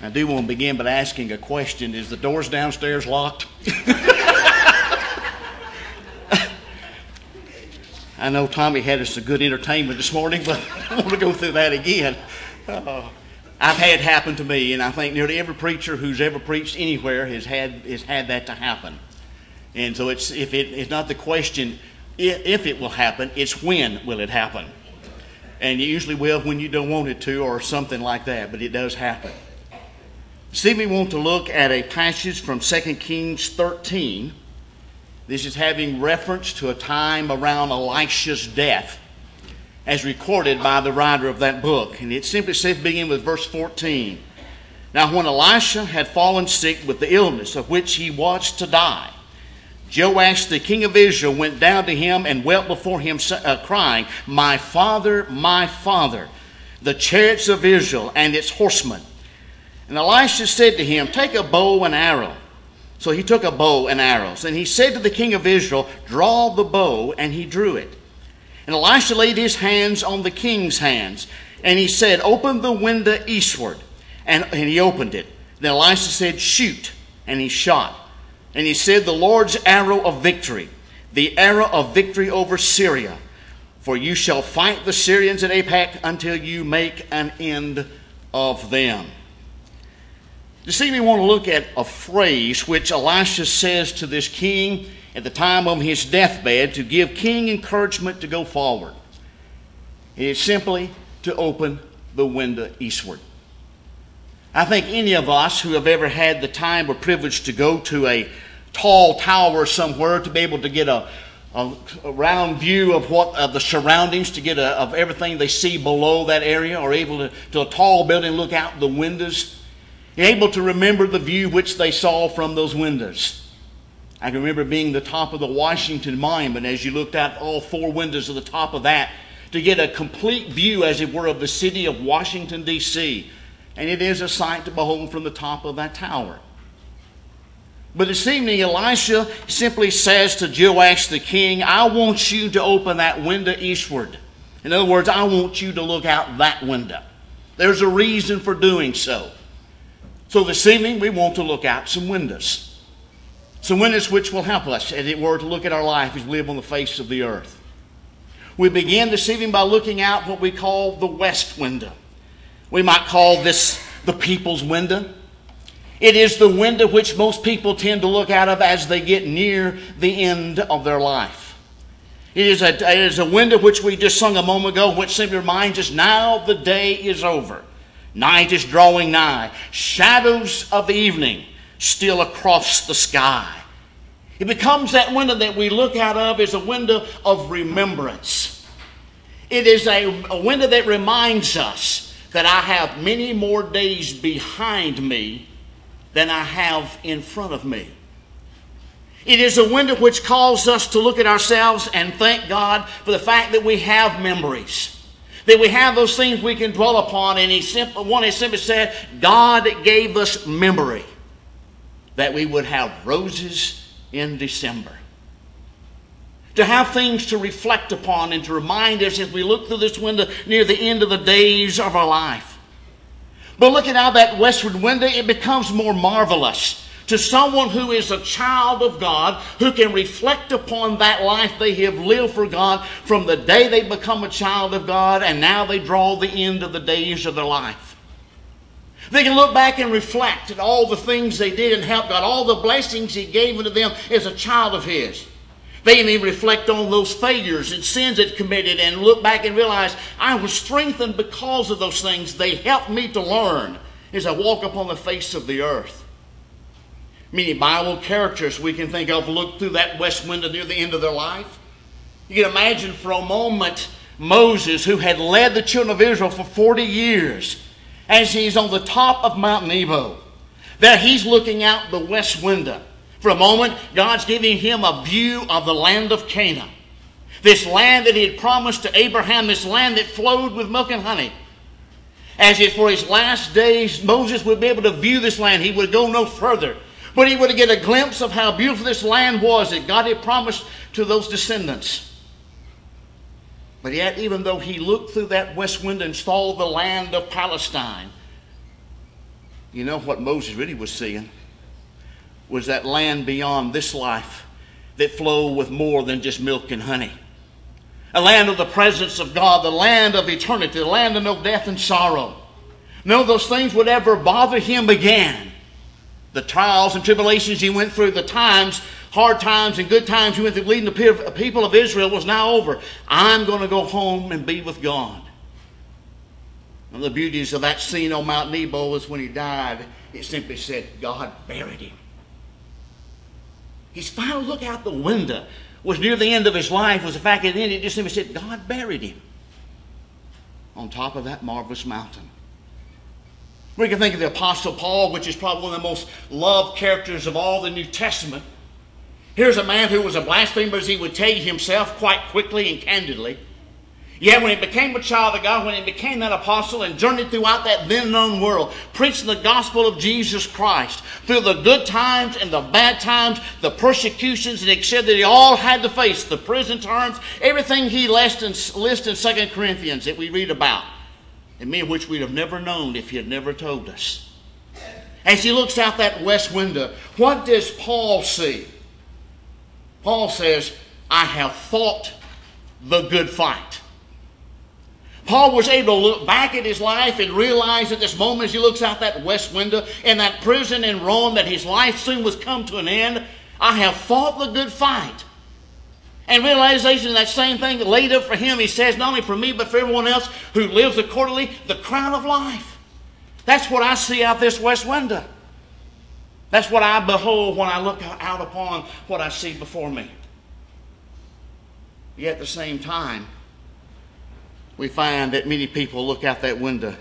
I do want to begin by asking a question Is the doors downstairs locked? I know Tommy had us a good entertainment this morning, but I want to go through that again. Uh, I've had it happen to me, and I think nearly every preacher who's ever preached anywhere has had has had that to happen. And so it's if it, it's not the question if it will happen, it's when will it happen. And it usually will when you don't want it to, or something like that. But it does happen. See, we want to look at a passage from 2 Kings 13. This is having reference to a time around Elisha's death, as recorded by the writer of that book. And it simply says, begin with verse 14. Now, when Elisha had fallen sick with the illness of which he was to die, Joash, the king of Israel, went down to him and wept before him, uh, crying, My father, my father, the chariots of Israel and its horsemen. And Elisha said to him, Take a bow and arrow. So he took a bow and arrows. And he said to the king of Israel, Draw the bow. And he drew it. And Elisha laid his hands on the king's hands. And he said, Open the window eastward. And, and he opened it. Then Elisha said, Shoot. And he shot. And he said, The Lord's arrow of victory, the arrow of victory over Syria. For you shall fight the Syrians at Aphek until you make an end of them. You see, we want to look at a phrase which Elisha says to this king at the time of his deathbed to give king encouragement to go forward. It is simply to open the window eastward. I think any of us who have ever had the time or privilege to go to a tall tower somewhere to be able to get a, a, a round view of what of the surroundings, to get a, of everything they see below that area, or able to, to a tall building look out the windows able to remember the view which they saw from those windows. I can remember being the top of the Washington Monument as you looked out all four windows of the top of that to get a complete view, as it were, of the city of Washington, D.C. And it is a sight to behold from the top of that tower. But this evening, Elisha simply says to Joash the king, I want you to open that window eastward. In other words, I want you to look out that window. There's a reason for doing so. So this evening we want to look out some windows. Some windows which will help us, as it were, to look at our life as we live on the face of the earth. We begin this evening by looking out what we call the west window. We might call this the people's window. It is the window which most people tend to look out of as they get near the end of their life. It is a, it is a window which we just sung a moment ago, which simply reminds us now the day is over. Night is drawing nigh. Shadows of evening still across the sky. It becomes that window that we look out of as a window of remembrance. It is a, a window that reminds us that I have many more days behind me than I have in front of me. It is a window which calls us to look at ourselves and thank God for the fact that we have memories that we have those things we can dwell upon. And he simply, one has simply said, God gave us memory that we would have roses in December. To have things to reflect upon and to remind us as we look through this window near the end of the days of our life. But looking out that westward window, it becomes more marvelous to someone who is a child of God, who can reflect upon that life they have lived for God from the day they become a child of God and now they draw the end of the days of their life. They can look back and reflect at all the things they did and help God, all the blessings He gave unto them as a child of His. They can even reflect on those failures and sins they committed and look back and realize I was strengthened because of those things. They helped me to learn as I walk upon the face of the earth. Many Bible characters we can think of look through that west window near the end of their life. You can imagine for a moment Moses, who had led the children of Israel for 40 years, as he's on the top of Mount Nebo. There he's looking out the west window. For a moment, God's giving him a view of the land of Canaan. This land that he had promised to Abraham, this land that flowed with milk and honey. As if for his last days, Moses would be able to view this land. He would go no further but he would get a glimpse of how beautiful this land was that God had promised to those descendants. But yet, even though he looked through that west window and saw the land of Palestine, You know what Moses really was seeing was that land beyond this life that flowed with more than just milk and honey. A land of the presence of God, the land of eternity, the land of no death and sorrow. None of those things would ever bother him again. The trials and tribulations he went through, the times, hard times and good times he went through leading the people of Israel was now over. I'm going to go home and be with God. One of the beauties of that scene on Mount Nebo was when he died, it simply said, God buried him. His final look out the window was near the end of his life was the fact that then it just simply said, God buried him on top of that marvelous mountain. We can think of the Apostle Paul, which is probably one of the most loved characters of all the New Testament. Here's a man who was a blasphemer, as he would tell you himself quite quickly and candidly. Yet when he became a child of God, when he became that apostle and journeyed throughout that then known world, preaching the gospel of Jesus Christ through the good times and the bad times, the persecutions, and he said that he all had to face the prison terms, everything he lists in, lists in 2 Corinthians that we read about, and of which we'd have never known if he had never told us. As he looks out that west window, what does Paul see? Paul says, I have fought the good fight. Paul was able to look back at his life and realize at this moment as he looks out that west window in that prison in Rome that his life soon was come to an end. I have fought the good fight. And realization of that same thing laid up for him, he says, not only for me, but for everyone else who lives accordingly, the crown of life. That's what I see out this west window. That's what I behold when I look out upon what I see before me. Yet at the same time, we find that many people look out that window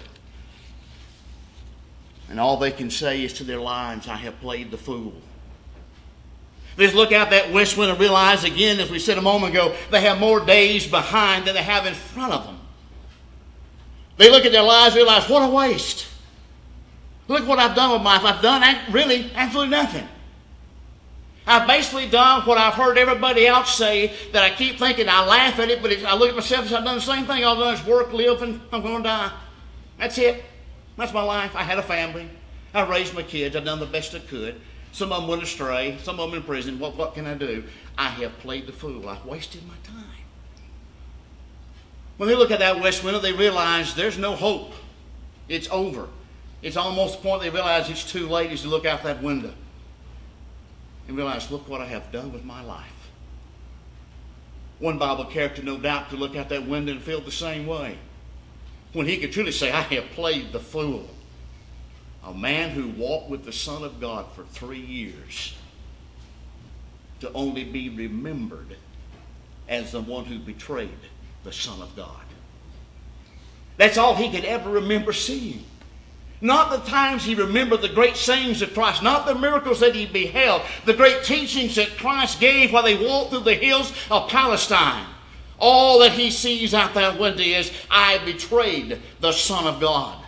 and all they can say is to their lives, I have played the fool. They look out that west window and realize again, as we said a moment ago, they have more days behind than they have in front of them. They look at their lives and realize, what a waste. Look what I've done with my life. I've done really absolutely nothing. I've basically done what I've heard everybody else say that I keep thinking, I laugh at it, but I look at myself and say, I've done the same thing. All I've done is work, live, and I'm going to die. That's it. That's my life. I had a family. I raised my kids. I've done the best I could. Some of them went astray. Some of them in prison. What, what can I do? I have played the fool. I've wasted my time. When they look at that west window, they realize there's no hope. It's over. It's almost the point they realize it's too late as you look out that window and realize, look what I have done with my life. One Bible character, no doubt, could look out that window and feel the same way. When he could truly say, I have played the fool. A man who walked with the Son of God for three years to only be remembered as the one who betrayed the Son of God. That's all he could ever remember seeing. Not the times he remembered the great sayings of Christ, not the miracles that he beheld, the great teachings that Christ gave while they walked through the hills of Palestine. All that he sees out that window is, I betrayed the Son of God.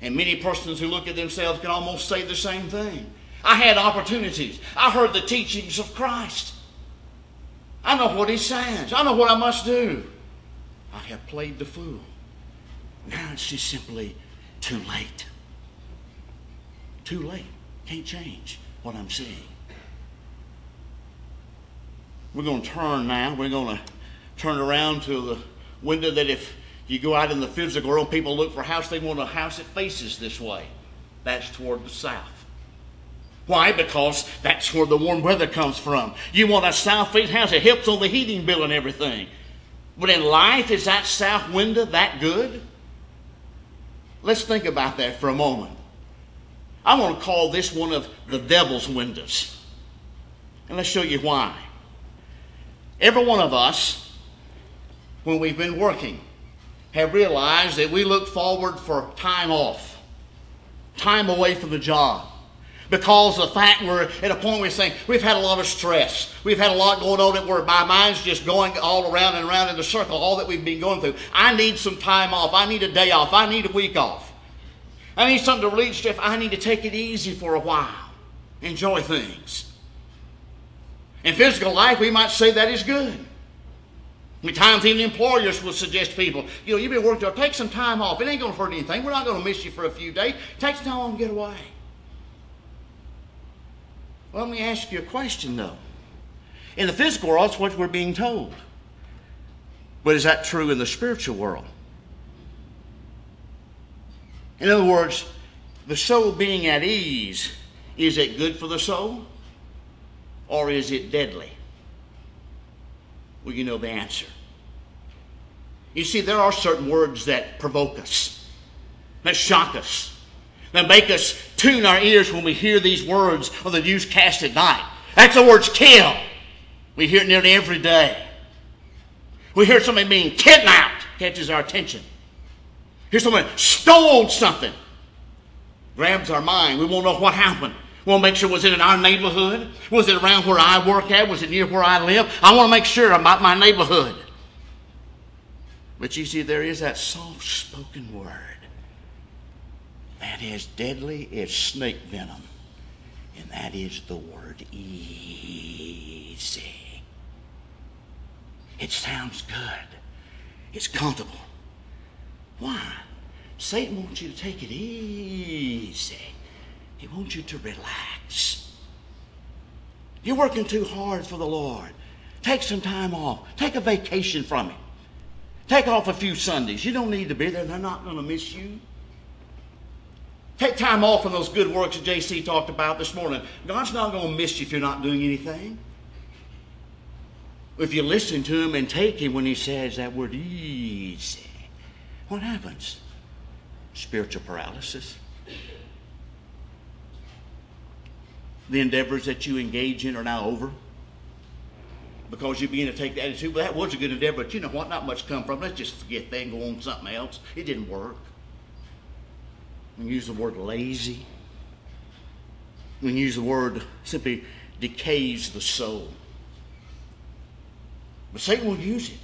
And many persons who look at themselves can almost say the same thing. I had opportunities. I heard the teachings of Christ. I know what he says. I know what I must do. I have played the fool. Now it's just simply too late. Too late. Can't change what I'm seeing. We're going to turn now. We're going to turn around to the window that if you go out in the physical world, people look for a house, they want a house that faces this way. That's toward the south. Why? Because that's where the warm weather comes from. You want a south facing house that helps on the heating bill and everything. But in life, is that south window that good? Let's think about that for a moment. I want to call this one of the devil's windows. And let's show you why. Every one of us, when we've been working, have realized that we look forward for time off, time away from the job. Because of the fact we're at a point we're saying we've had a lot of stress. We've had a lot going on at work. My mind's just going all around and around in a circle, all that we've been going through. I need some time off. I need a day off. I need a week off. I need something to relieve stress. I need to take it easy for a while. Enjoy things. In physical life, we might say that is good. Many times even employers will suggest people, you know, you've been working, take some time off. It ain't going to hurt anything. We're not going to miss you for a few days. Take some time off and get away. Well, let me ask you a question, though. In the physical world, that's what we're being told. But is that true in the spiritual world? In other words, the soul being at ease, is it good for the soul? Or is it deadly? Well, you know the answer. You see, there are certain words that provoke us, that shock us, that make us tune our ears when we hear these words of the newscast at night. That's the words kill. We hear it nearly every day. We hear somebody being kidnapped, catches our attention. Hear somebody stole something, grabs our mind. We won't know what happened. We want to make sure was it in our neighborhood? Was it around where I work at? Was it near where I live? I want to make sure about my neighborhood. But you see, there is that soft spoken word that is deadly as snake venom, and that is the word easy. It sounds good, it's comfortable. Why? Satan wants you to take it easy. He wants you to relax. You're working too hard for the Lord. Take some time off. Take a vacation from Him. Take off a few Sundays. You don't need to be there. They're not going to miss you. Take time off from those good works that JC talked about this morning. God's not going to miss you if you're not doing anything. If you listen to Him and take Him when He says that word easy, what happens? Spiritual paralysis. The endeavors that you engage in are now over because you begin to take the attitude, well, that was a good endeavor, but you know what? Not much come from it. Let's just forget that and go on to something else. It didn't work. We use the word lazy. We use the word simply decays the soul. But Satan will use it.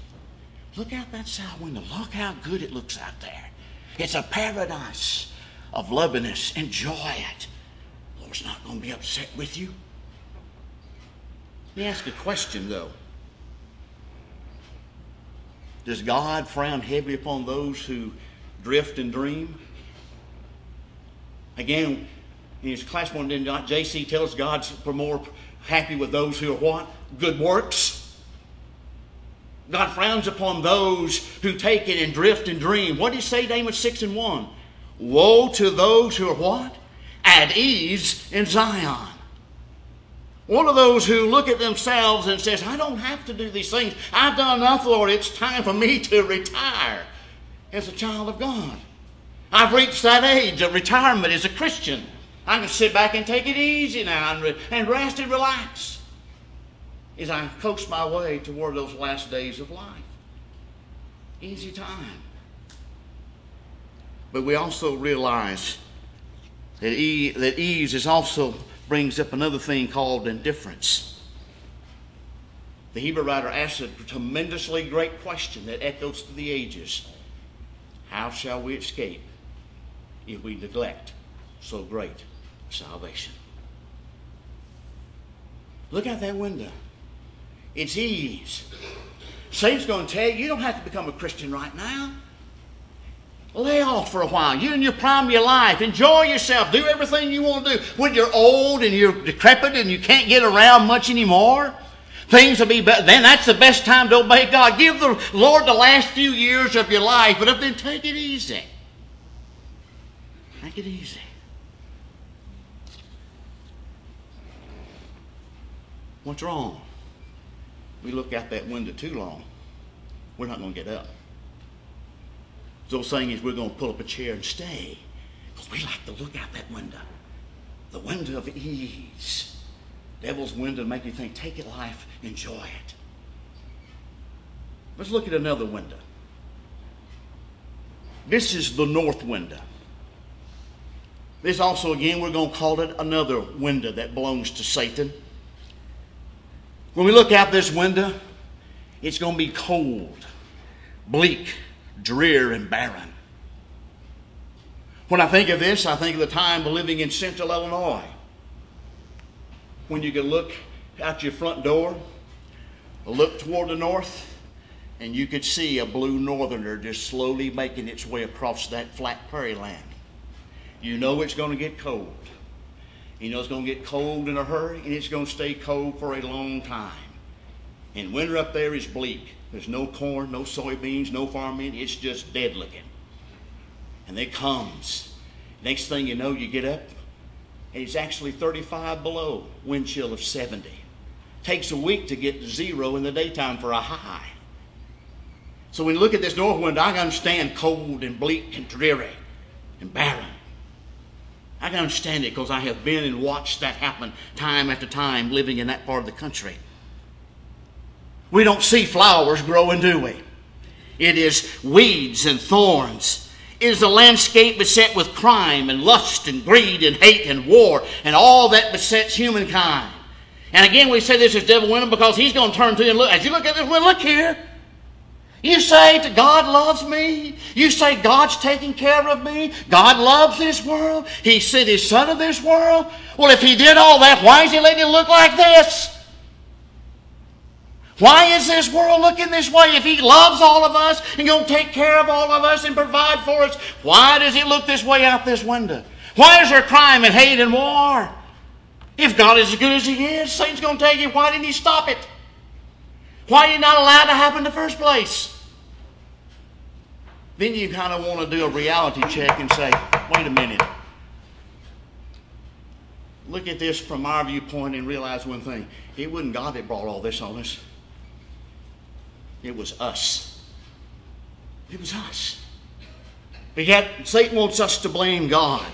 Look out that side window. Look how good it looks out there. It's a paradise of loveliness. Enjoy it. Not going to be upset with you. Let me ask a question, though. Does God frown heavily upon those who drift and dream? Again, in his class one, not JC tells God's more happy with those who are what? Good works. God frowns upon those who take it and drift and dream. What did he say, Amos 6 and 1? Woe to those who are what? At ease in Zion. One of those who look at themselves and says, I don't have to do these things. I've done enough, Lord. It's time for me to retire as a child of God. I've reached that age of retirement as a Christian. I can sit back and take it easy now and, and rest and relax as I coast my way toward those last days of life. Easy time. But we also realize that, e- that ease is also brings up another thing called indifference. The Hebrew writer asks a tremendously great question that echoes through the ages. How shall we escape if we neglect so great salvation? Look out that window. It's ease. Satan's going to tell you, you don't have to become a Christian right now. Lay off for a while. You're in your prime of your life. Enjoy yourself. Do everything you want to do. When you're old and you're decrepit and you can't get around much anymore, things will be better. Then that's the best time to obey God. Give the Lord the last few years of your life, but then take it easy. Take it easy. What's wrong? We look out that window too long. We're not going to get up. The old saying is we're going to pull up a chair and stay. Because we like to look out that window. The window of ease. Devil's window to make you think, take it life, enjoy it. Let's look at another window. This is the north window. This also, again, we're going to call it another window that belongs to Satan. When we look out this window, it's going to be cold, bleak, drear, and barren. When I think of this, I think of the time of living in central Illinois. When you could look out your front door, look toward the north, and you could see a blue northerner just slowly making its way across that flat prairie land. You know it's going to get cold. You know it's going to get cold in a hurry, and it's going to stay cold for a long time. And winter up there is bleak. There's no corn, no soybeans, no farming. It's just dead looking. And it comes. Next thing you know, you get up, and it's actually 35 below, wind chill of 70. Takes a week to get to zero in the daytime for a high. So when you look at this north wind, I can understand cold and bleak and dreary and barren. I can understand it because I have been and watched that happen time after time living in that part of the country. We don't see flowers growing, do we? It is weeds and thorns. It is a landscape beset with crime and lust and greed and hate and war and all that besets humankind. And again, we say this is devil winning because he's going to turn to you and look. As you look at this, well, look here. You say that God loves me. You say God's taking care of me. God loves this world. He sent His Son of this world. Well, if He did all that, why is He letting it look like this? Why is this world looking this way? If He loves all of us and going to take care of all of us and provide for us, why does it look this way out this window? Why is there crime and hate and war? If God is as good as He is, Satan's going to tell you, why didn't He stop it? Why are you not allowed to happen in the first place? Then you kind of want to do a reality check and say, wait a minute. Look at this from our viewpoint and realize one thing. It wasn't God that brought all this on us. It was us. It was us. But yet, Satan wants us to blame God.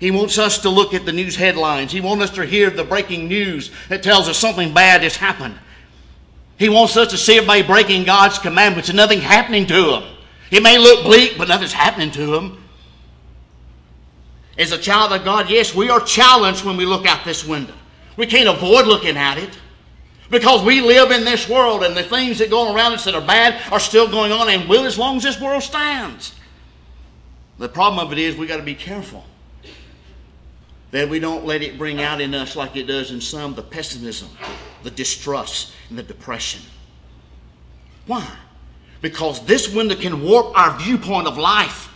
He wants us to look at the news headlines. He wants us to hear the breaking news that tells us something bad has happened. He wants us to see everybody breaking God's commandments and nothing happening to them. It may look bleak, but nothing's happening to them. As a child of God, yes, we are challenged when we look out this window. We can't avoid looking at it because we live in this world and the things that go around us that are bad are still going on and will as long as this world stands. The problem of it is we got to be careful that we don't let it bring out in us like it does in some the pessimism, the distrust, and the depression. Why? Because this window can warp our viewpoint of life.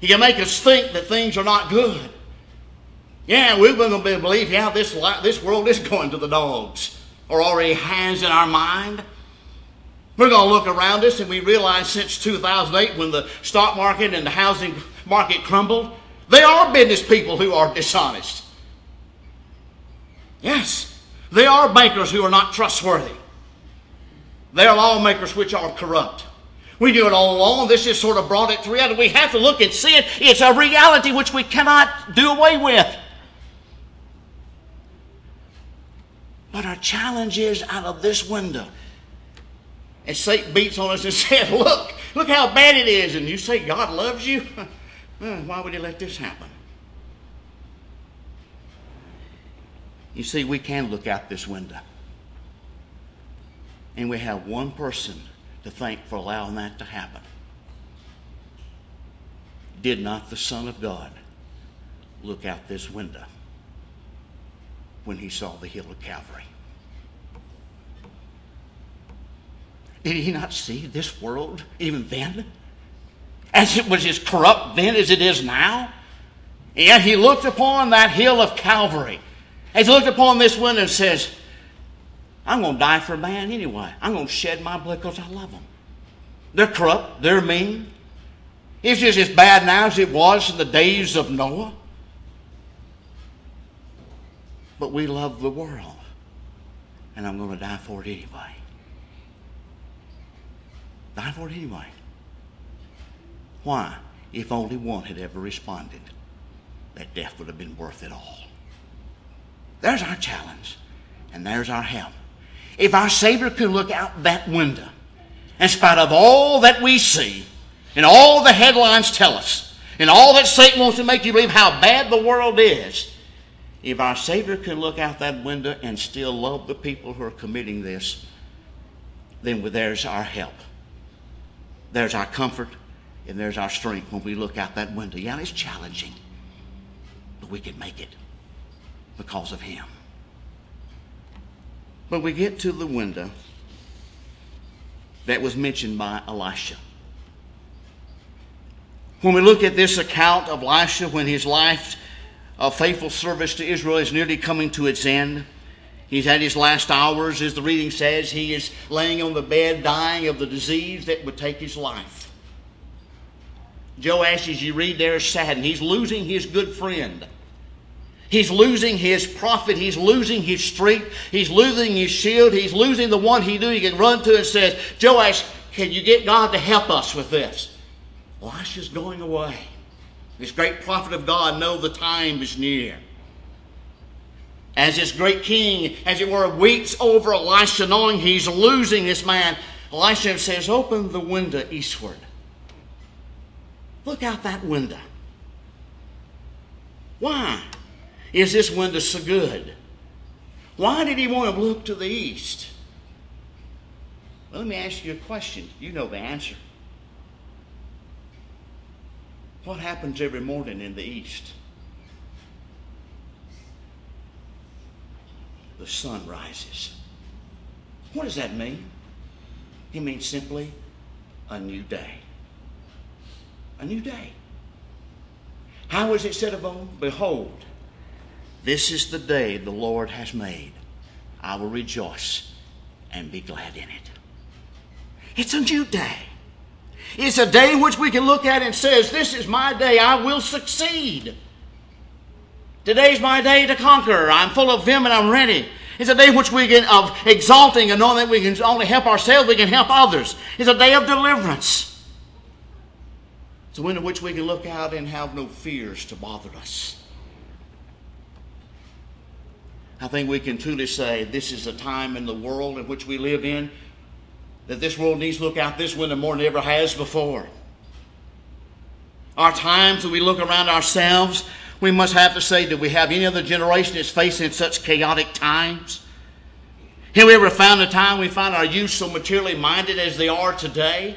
It can make us think that things are not good. Yeah, we're going to believe, yeah, this, this world is going to the dogs, or already has in our mind. We're going to look around us and we realize since 2008, when the stock market and the housing market crumbled, they are business people who are dishonest. Yes, they are bankers who are not trustworthy. They are lawmakers which are corrupt. We do it all along. This just sort of brought it to reality. We have to look and see it. It's a reality which we cannot do away with. But our challenge is out of this window. And Satan beats on us and says, Look, look how bad it is. And you say, God loves you? Hmm, why would he let this happen? You see, we can look out this window. And we have one person to thank for allowing that to happen. Did not the Son of God look out this window when he saw the hill of Calvary? Did he not see this world even then? As it was as corrupt then as it is now? And he looked upon that hill of Calvary. As he looked upon this window and says, I'm going to die for man anyway. I'm going to shed my blood because I love them. They're corrupt. They're mean. It's just as bad now as it was in the days of Noah. But we love the world. And I'm going to die for it anyway. Die for it anyway. Why? If only one had ever responded, that death would have been worth it all. There's our challenge, and there's our help. If our Savior could look out that window, in spite of all that we see, and all the headlines tell us, and all that Satan wants to make you believe how bad the world is, if our Savior can look out that window and still love the people who are committing this, then there's our help. There's our comfort, and there's our strength when we look out that window. Yeah, it's challenging, but we can make it because of Him. When we get to the window, that was mentioned by Elisha. When we look at this account of Elisha when his life of faithful service to Israel is nearly coming to its end, he's at his last hours, as the reading says, he is laying on the bed dying of the disease that would take his life. Joash, as you read there, is saddened. He's losing his good friend. He's losing his prophet. He's losing his strength. He's losing his shield. He's losing the one he knew he could run to and says, Joash, can you get God to help us with this? Elisha's going away. This great prophet of God know the time is near. As this great king, as it were, weeps over Elisha, knowing he's losing this man, Elisha says, Open the window eastward. Look out that window. Why is this window so good? Why did he want to look to the east? Well, let me ask you a question. You know the answer. What happens every morning in the east? The sun rises. What does that mean? It means simply a new day. A new day. How is it said of old? Behold, this is the day the Lord has made. I will rejoice and be glad in it. It's a new day. It's a day which we can look at and says, This is my day. I will succeed. Today's my day to conquer. I'm full of vim and I'm ready. It's a day which we can of exalting and knowing that we can only help ourselves, we can help others. It's a day of deliverance. It's a window in which we can look out and have no fears to bother us. I think we can truly say this is a time in the world in which we live in that this world needs to look out this window more than ever has before. Our times that we look around ourselves, we must have to say, do we have any other generation that's facing such chaotic times? Have we ever found a time we find our youth so materially minded as they are today?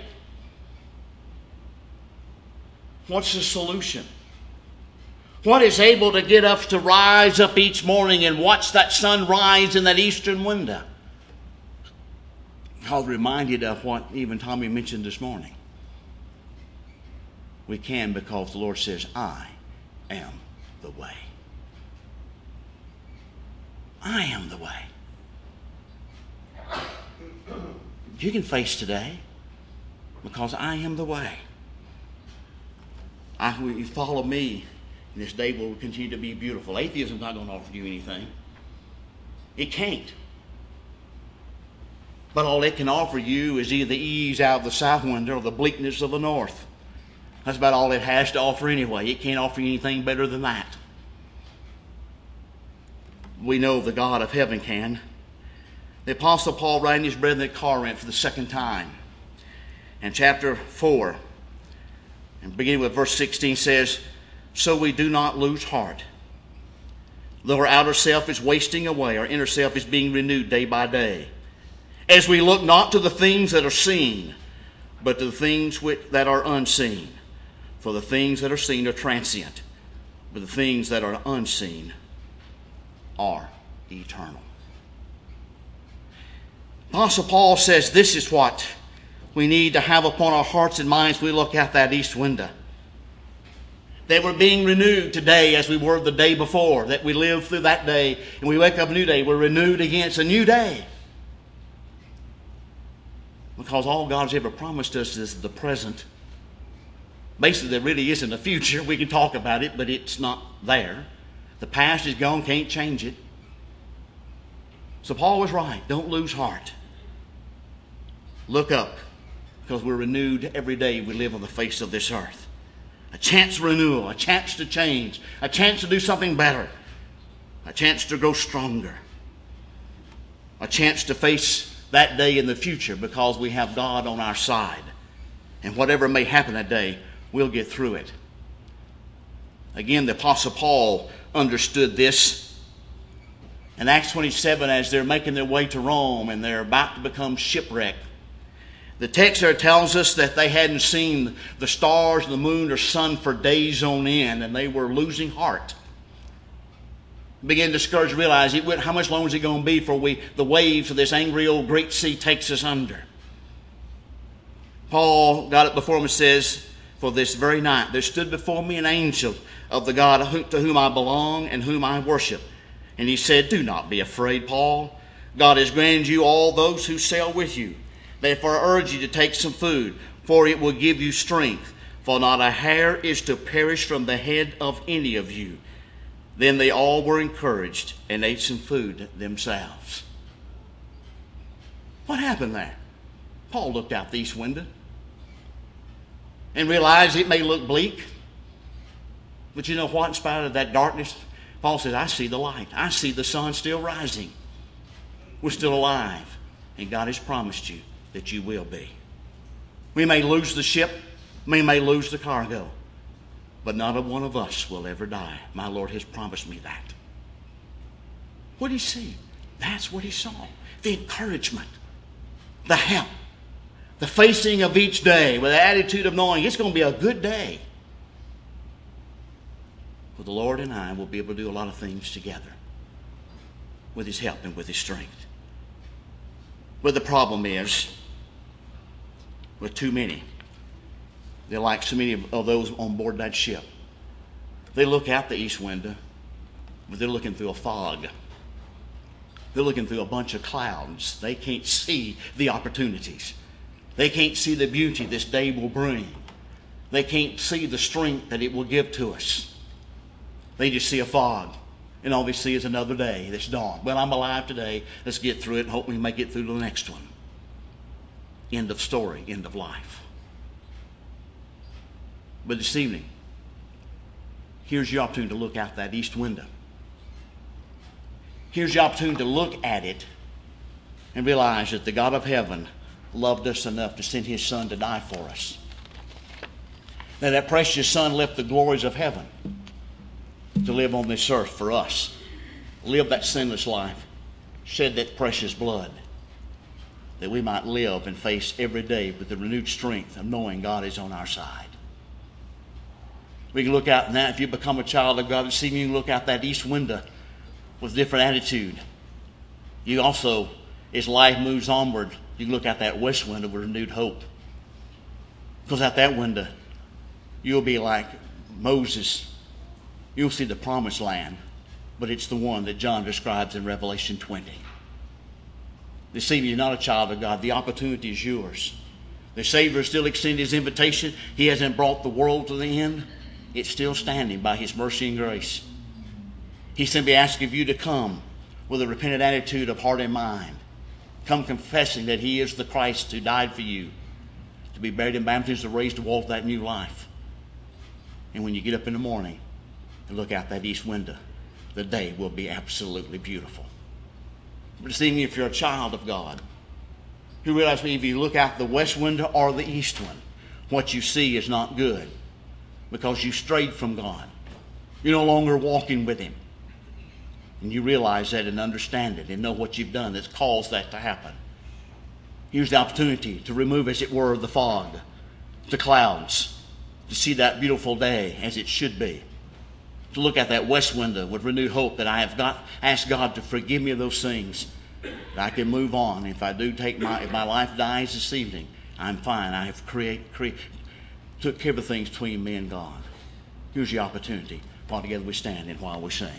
What's the solution? What is able to get us to rise up each morning and watch that sun rise in that eastern window? Was reminded of what even Tommy mentioned this morning. We can because the Lord says, I am the way. I am the way. You can face today because I am the way. I, you follow me, and this day will continue to be beautiful. Atheism's not going to offer you anything. It can't. But all it can offer you is either the ease out of the south wind or the bleakness of the north. That's about all it has to offer anyway. It can't offer you anything better than that. We know the God of heaven can. The Apostle Paul, writing his brethren at Corinth for the second time, in chapter 4, and beginning with verse 16, says, So we do not lose heart. Though our outer self is wasting away, our inner self is being renewed day by day as we look not to the things that are seen, but to the things which, that are unseen. For the things that are seen are transient, but the things that are unseen are eternal. Apostle Paul says this is what we need to have upon our hearts and minds we look out that east window. That we're being renewed today as we were the day before, that we live through that day and we wake up a new day. We're renewed against a new day. Because all God's ever promised us is the present. Basically, there really isn't a future. We can talk about it, but it's not there. The past is gone, can't change it. So Paul was right. Don't lose heart. Look up, because we're renewed every day we live on the face of this earth. A chance renewal, a chance to change, a chance to do something better, a chance to grow stronger, a chance to face that day in the future because we have God on our side. And whatever may happen that day, we'll get through it. Again, the Apostle Paul understood this. In Acts 27, as they're making their way to Rome and they're about to become shipwrecked, the text there tells us that they hadn't seen the stars, the moon, or sun for days on end, and they were losing heart begin to discourage, realize it, how much longer is it going to be before we, the waves of this angry old great sea takes us under? Paul got it before him and says, For this very night there stood before me an angel of the God to whom I belong and whom I worship. And he said, Do not be afraid, Paul. God has granted you all those who sail with you. Therefore, I urge you to take some food, for it will give you strength. For not a hair is to perish from the head of any of you. Then they all were encouraged and ate some food themselves. What happened there? Paul looked out the east window and realized it may look bleak. But you know what? In spite of that darkness, Paul says, I see the light. I see the sun still rising. We're still alive. And God has promised you that you will be. We may lose the ship, we may lose the cargo, but not a one of us will ever die. My Lord has promised me that. What did he see? That's what he saw. The encouragement, the help, the facing of each day with the attitude of knowing it's going to be a good day. Well, the Lord and I will be able to do a lot of things together with His help and with His strength. But the problem is, with too many, they're like so many of those on board that ship. They look out the east window, but they're looking through a fog. They're looking through a bunch of clouds. They can't see the opportunities. They can't see the beauty this day will bring. They can't see the strength that it will give to us. They just see a fog. And all they see is another day that's dawned. Well, I'm alive today. Let's get through it and hope we make it through to the next one. End of story, end of life. But this evening, here's your opportunity to look out that east window. Here's your opportunity to look at it and realize that the God of heaven loved us enough to send his son to die for us. That that precious son left the glories of heaven to live on this earth for us, live that sinless life, shed that precious blood, that we might live and face every day with the renewed strength of knowing God is on our side. We can look out now, if you become a child of God this evening, you can look out that east window with a different attitude. You also, as life moves onward, you can look out that west window with renewed hope. Because out that window, you'll be like Moses. You'll see the promised land, but it's the one that John describes in Revelation 20. This evening, you're not a child of God. The opportunity is yours. The Savior still extends his invitation. He hasn't brought the world to the end. It's still standing by his mercy and grace. He simply asks of you to come with a repentant attitude of heart and mind come confessing that He is the Christ who died for you, to be buried in baptism, to raise to walk that new life. And when you get up in the morning and look out that east window, the day will be absolutely beautiful. But seeing if you're a child of God, who realize if you look out the west window or the east one, what you see is not good because you strayed from God. You're no longer walking with Him. And you realize that and understand it and know what you've done that's caused that to happen. Here's the opportunity to remove, as it were, the fog, the clouds, to see that beautiful day as it should be. To look at that west window with renewed hope that I have got asked God to forgive me of those things. That I can move on. If I do take my if my life dies this evening, I'm fine. I have create, create took care of the things between me and God. Here's the opportunity. While together we stand and while we sing.